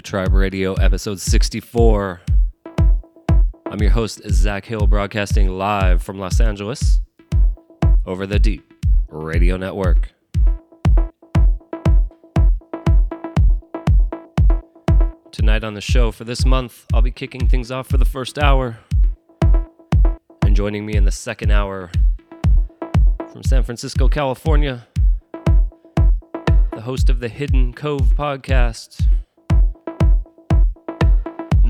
To Tribe Radio, episode 64. I'm your host, Zach Hill, broadcasting live from Los Angeles over the Deep Radio Network. Tonight on the show for this month, I'll be kicking things off for the first hour. And joining me in the second hour from San Francisco, California, the host of the Hidden Cove podcast,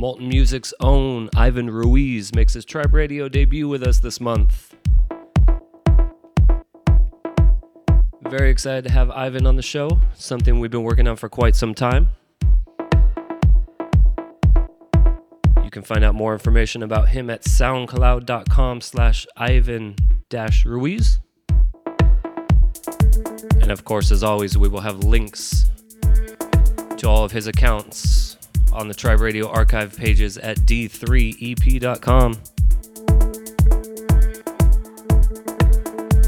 Molten Music's own Ivan Ruiz makes his Tribe Radio debut with us this month. Very excited to have Ivan on the show, something we've been working on for quite some time. You can find out more information about him at soundcloud.com slash Ivan Ruiz. And of course, as always, we will have links to all of his accounts on the Tribe Radio archive pages at d3ep.com.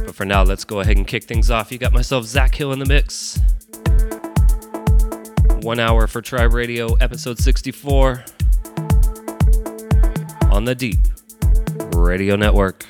But for now, let's go ahead and kick things off. You got myself, Zach Hill, in the mix. One hour for Tribe Radio, episode 64 on the Deep Radio Network.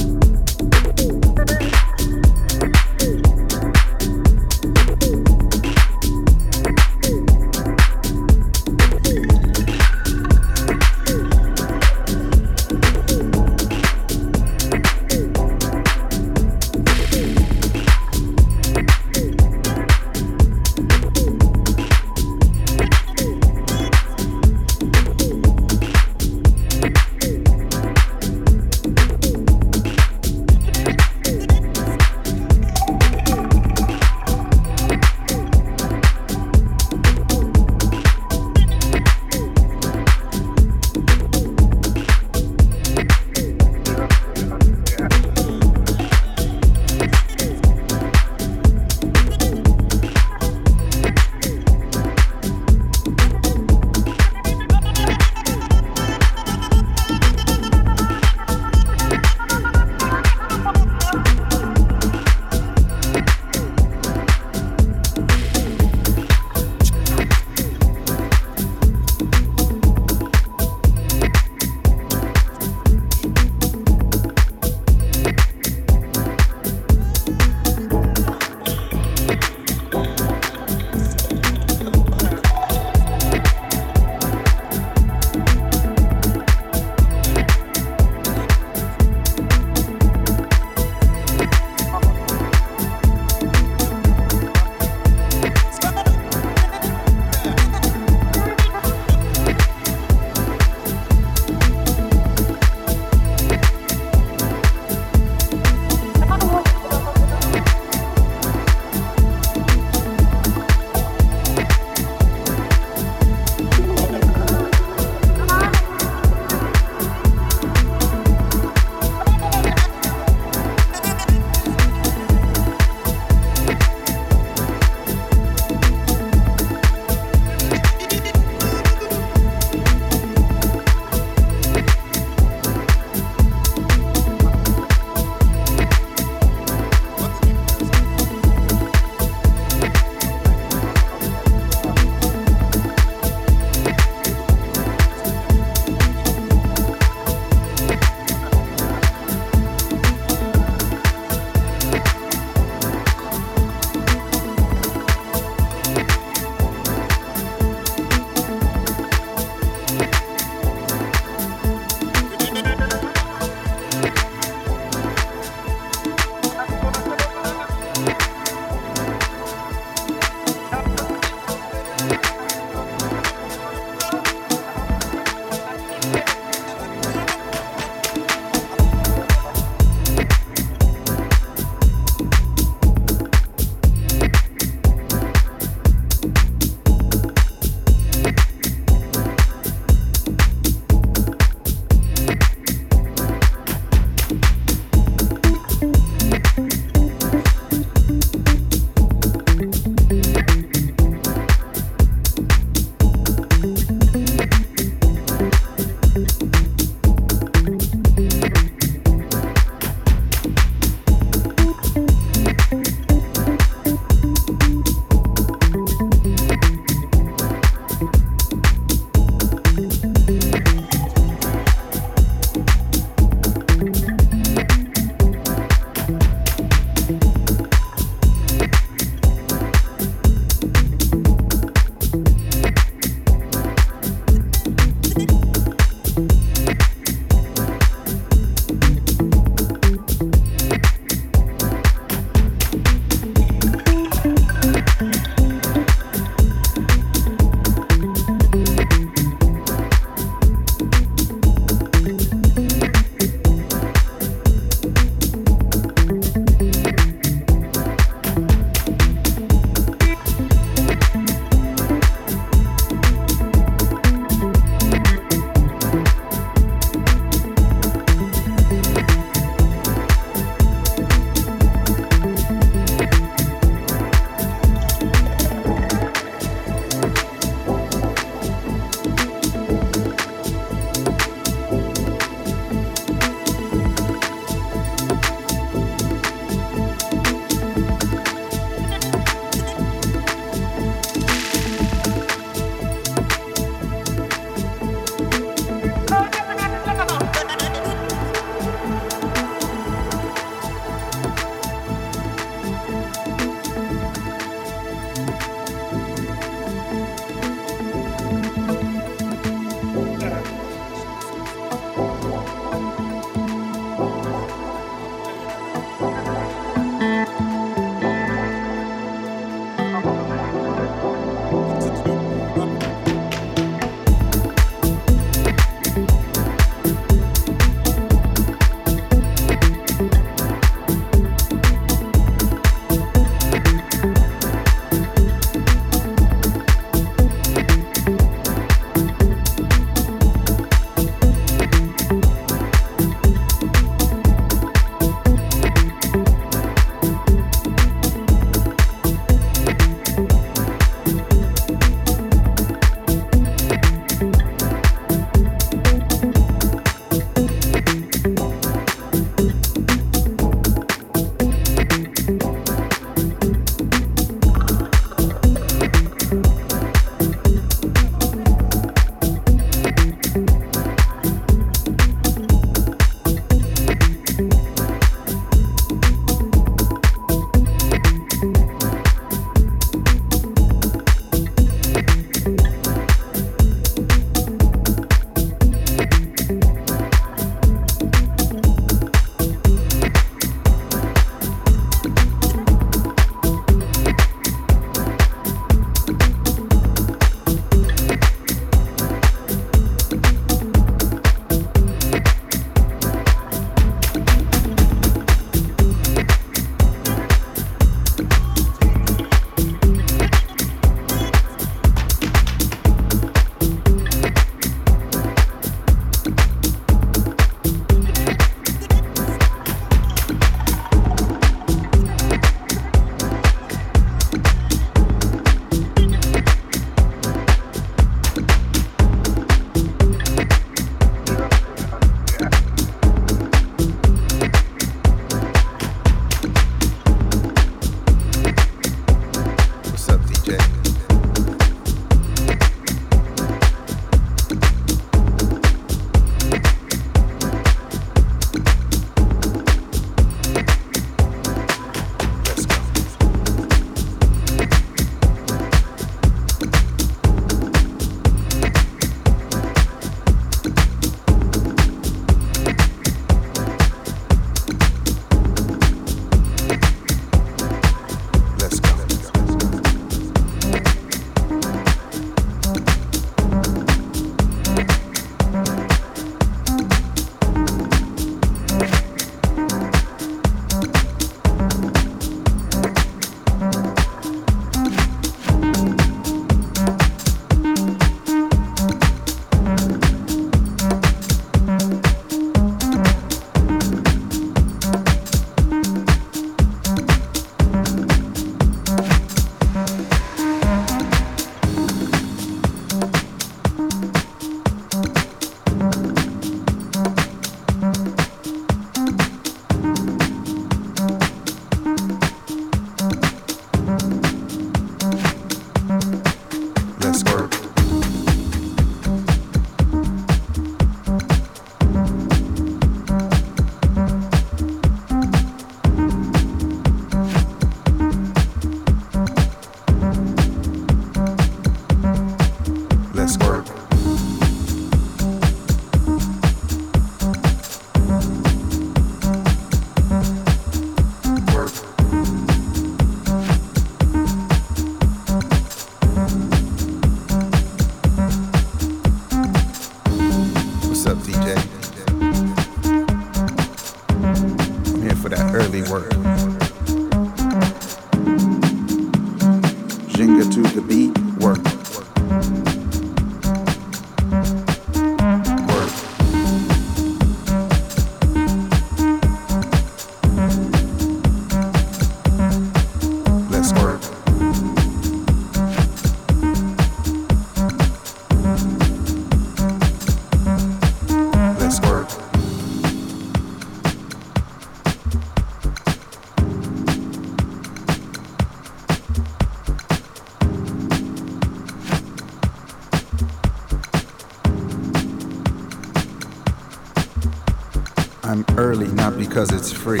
Because it's free,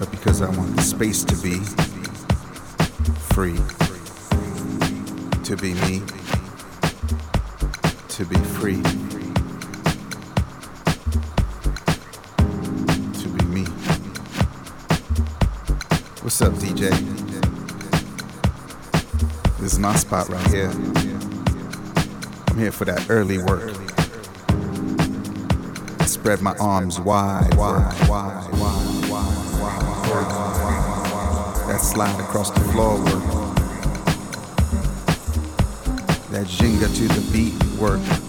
but because I want the space to be free, to be me, to be free, to be me. What's up, DJ? This is my spot right here. I'm here for that early work spread my arms wide. That slide across the floor work. That jinga to the beat work.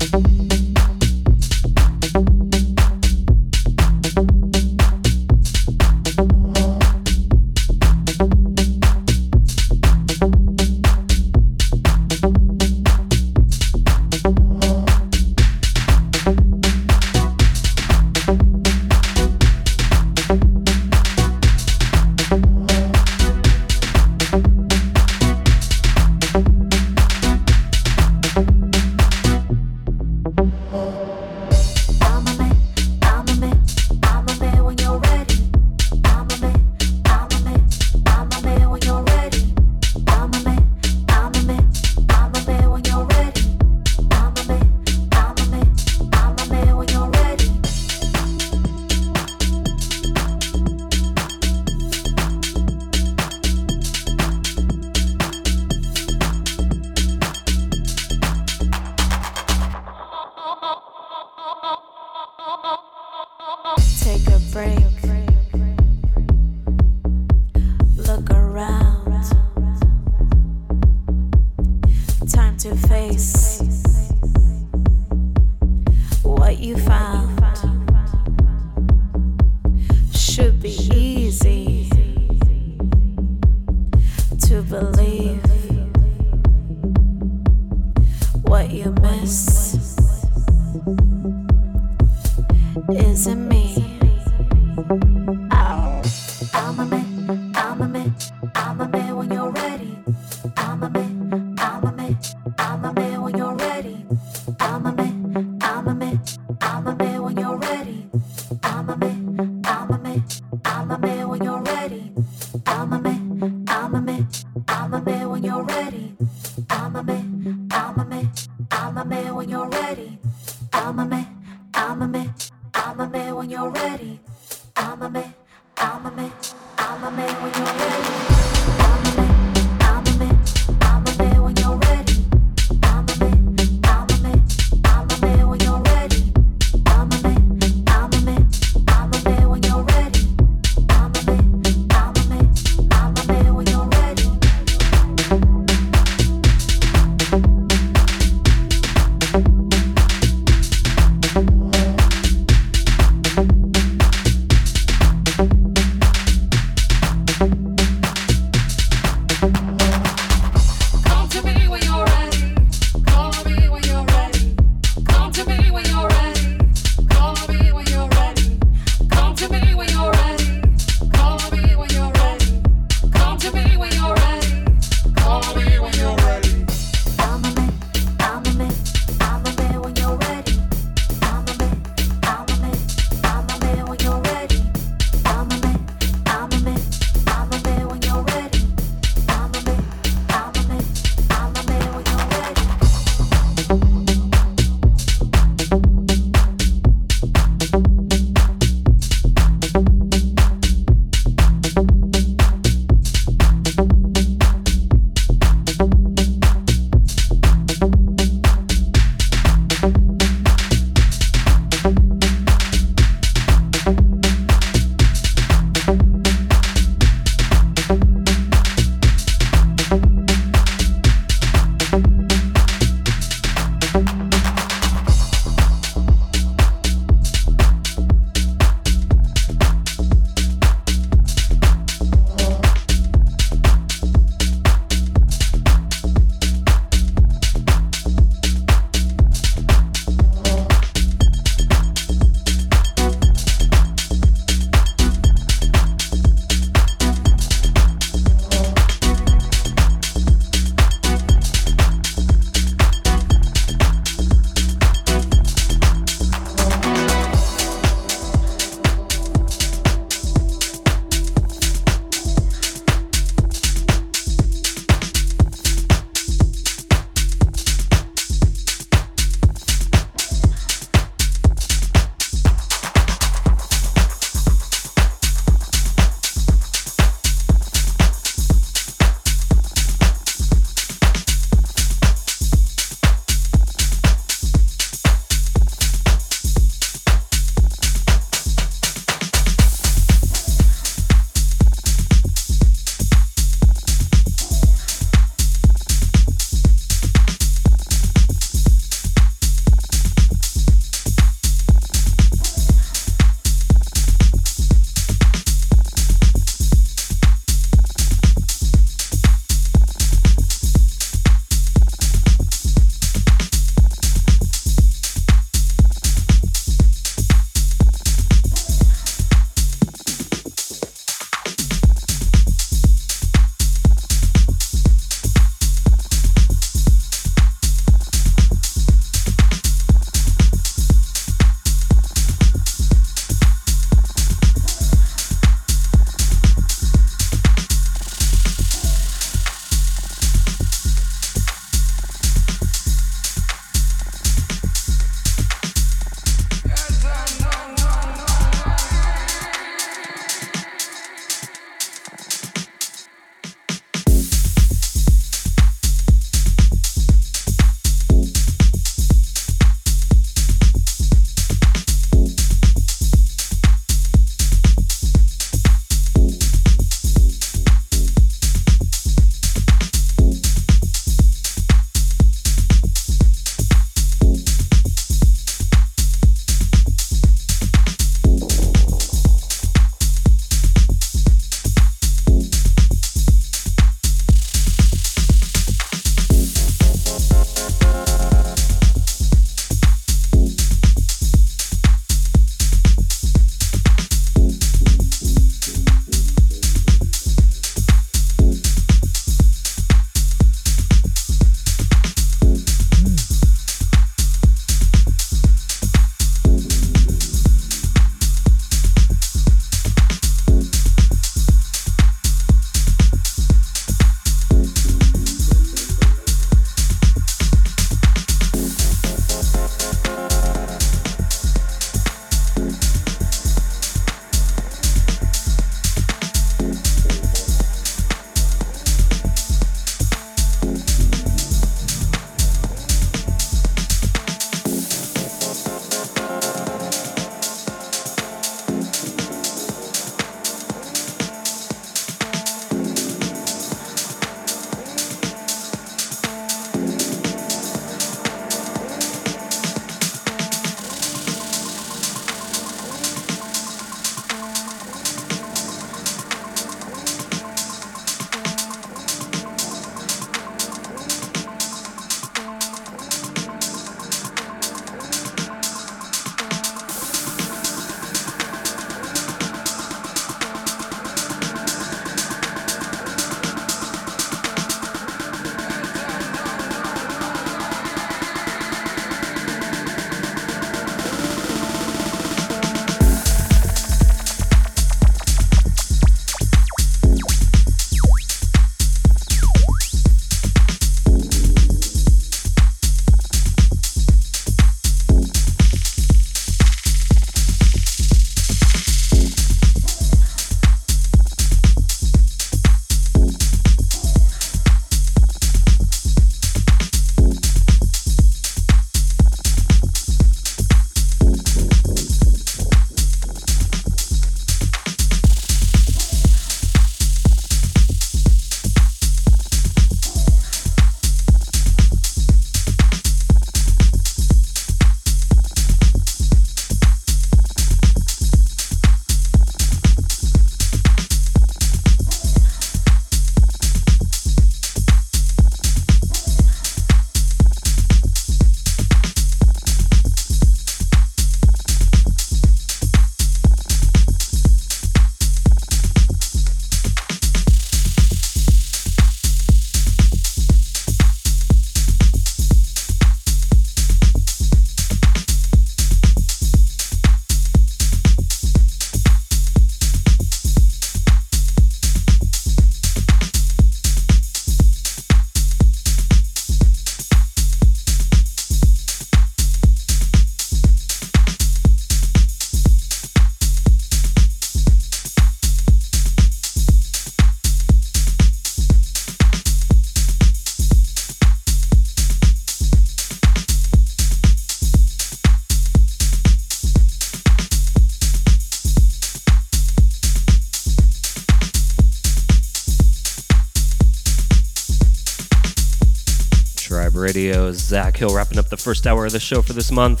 Zach Hill wrapping up the first hour of the show for this month.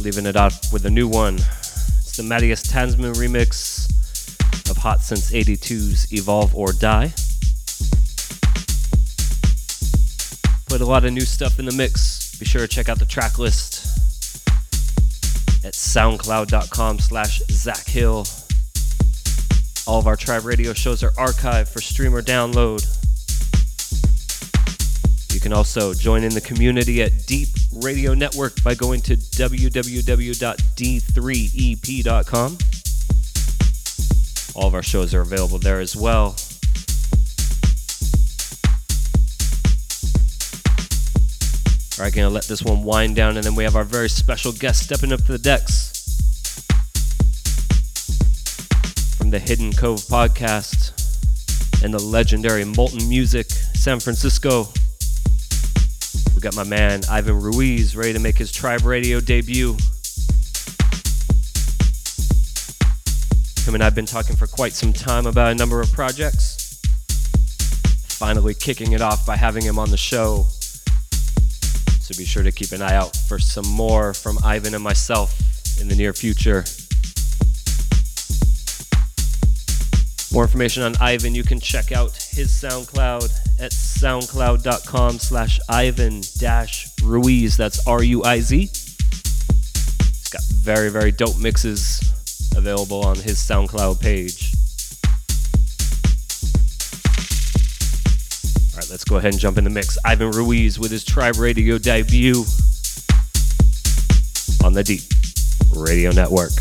Leaving it off with a new one. It's the Matthias Tanzmann remix of Hot Since 82's Evolve or Die. Put a lot of new stuff in the mix. Be sure to check out the track list at soundcloud.com slash Zach Hill. All of our Tribe Radio shows are archived for stream or download. Can also join in the community at Deep Radio Network by going to www.d3ep.com. All of our shows are available there as well. All right, gonna let this one wind down, and then we have our very special guest stepping up to the decks. from the Hidden Cove podcast and the legendary Molten Music San Francisco. We got my man Ivan Ruiz ready to make his Tribe Radio debut. Him and I've been talking for quite some time about a number of projects. Finally kicking it off by having him on the show. So be sure to keep an eye out for some more from Ivan and myself in the near future. More information on Ivan, you can check out his SoundCloud at soundcloud.com slash Ivan dash Ruiz. That's R-U-I-Z. He's got very, very dope mixes available on his SoundCloud page. All right, let's go ahead and jump in the mix. Ivan Ruiz with his Tribe Radio debut on the Deep Radio Network.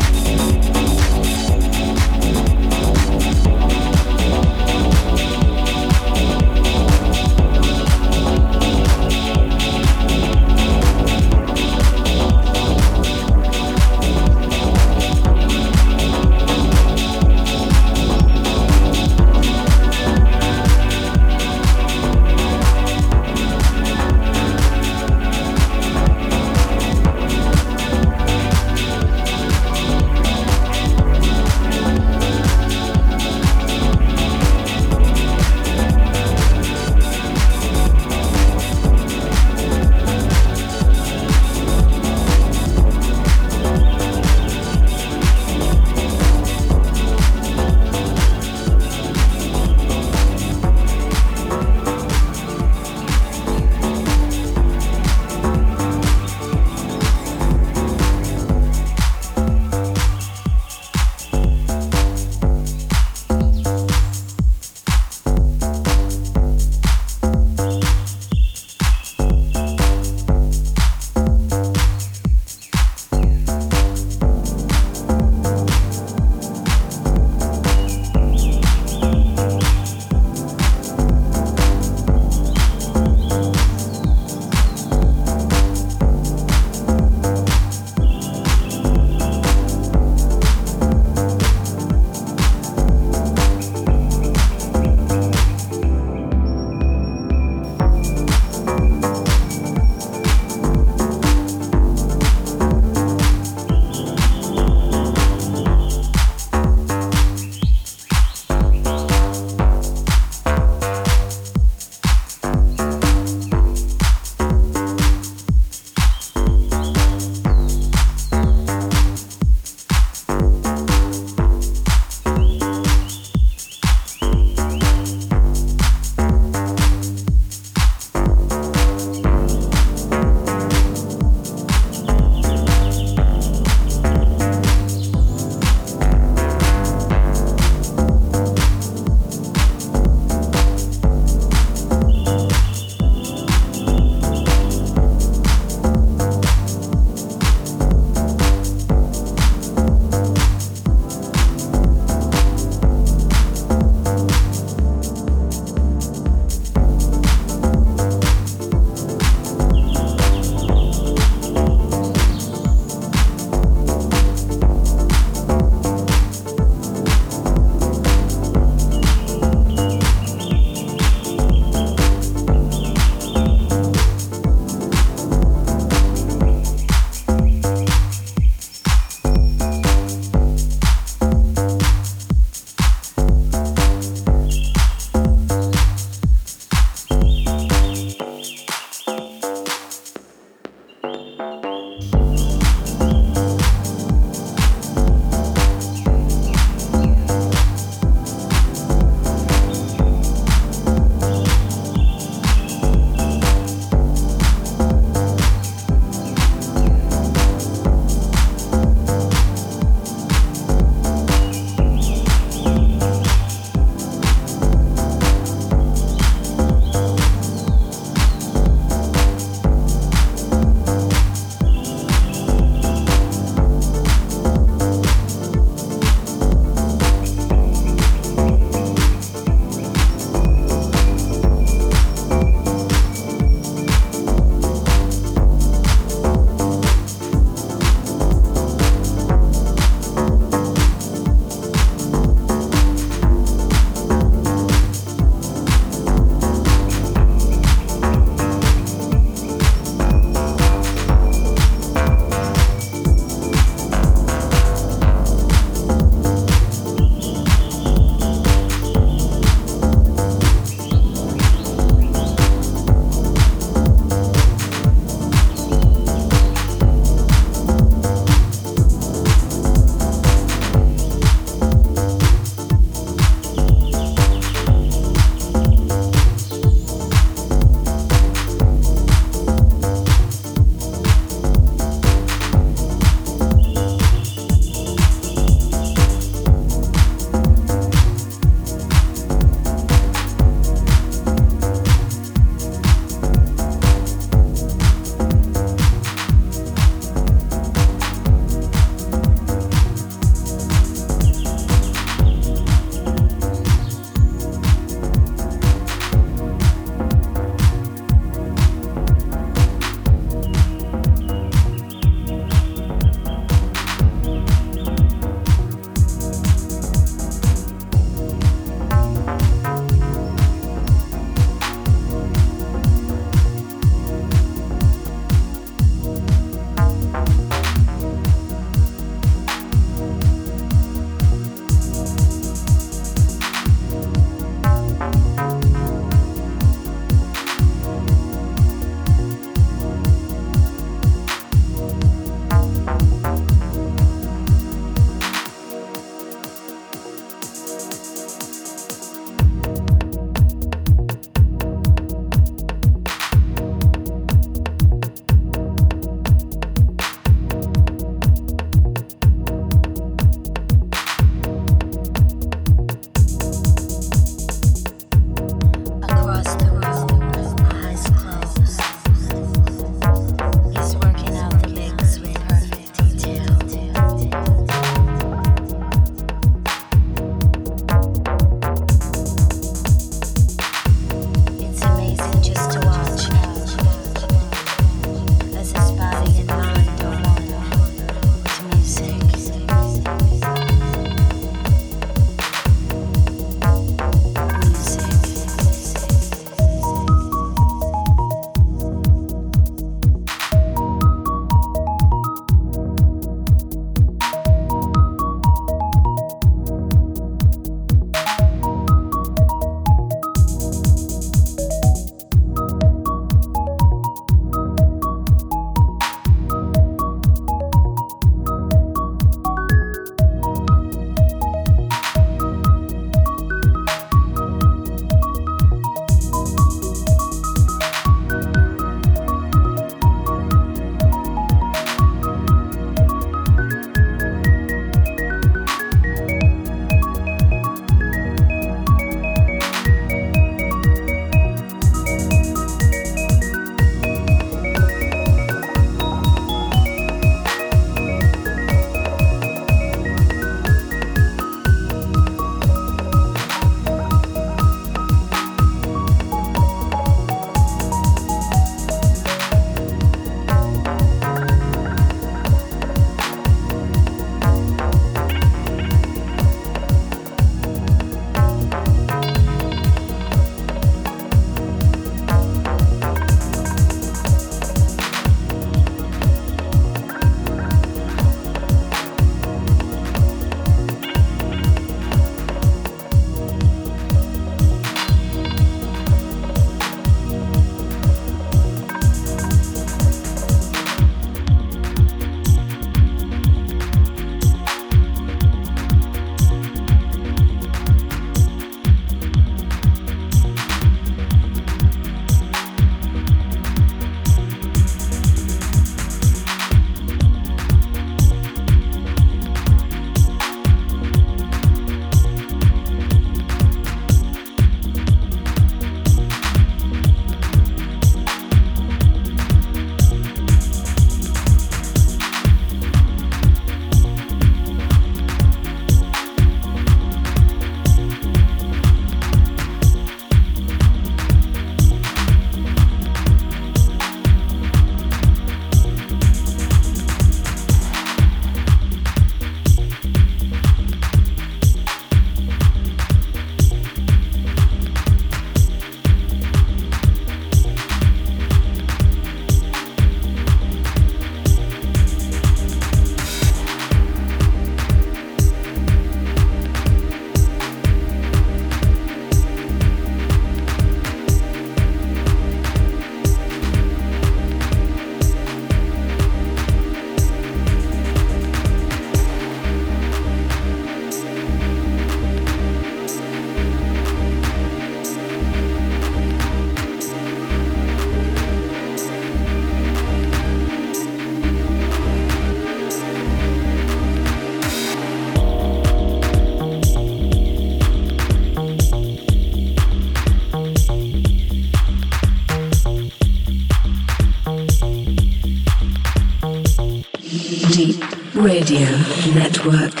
Radio Network.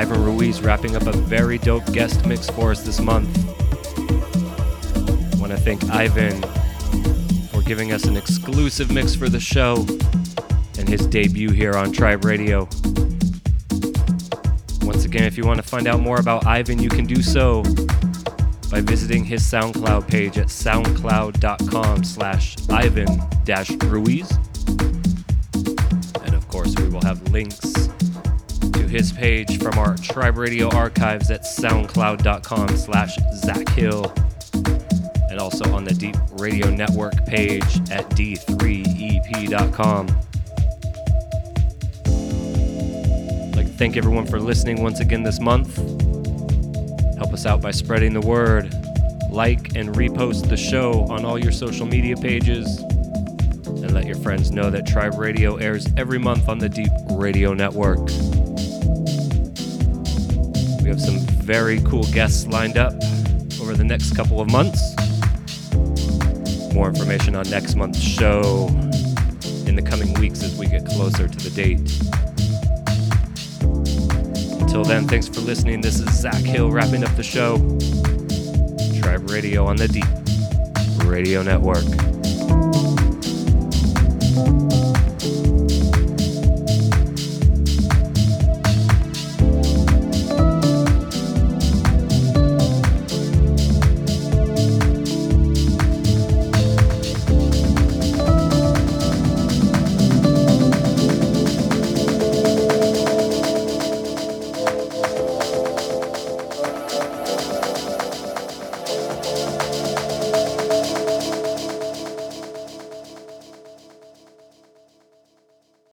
Ivan Ruiz wrapping up a very dope guest mix for us this month. I want to thank Ivan for giving us an exclusive mix for the show and his debut here on Tribe Radio. Once again, if you want to find out more about Ivan, you can do so by visiting his SoundCloud page at soundcloud.com slash Ivan his page from our Tribe Radio archives at soundcloud.com slash Zach Hill. And also on the Deep Radio Network page at d3ep.com. I'd like thank everyone for listening once again this month. Help us out by spreading the word. Like and repost the show on all your social media pages. And let your friends know that Tribe Radio airs every month on the Deep Radio Network. Very cool guests lined up over the next couple of months. More information on next month's show in the coming weeks as we get closer to the date. Until then, thanks for listening. This is Zach Hill wrapping up the show. Tribe Radio on the Deep Radio Network.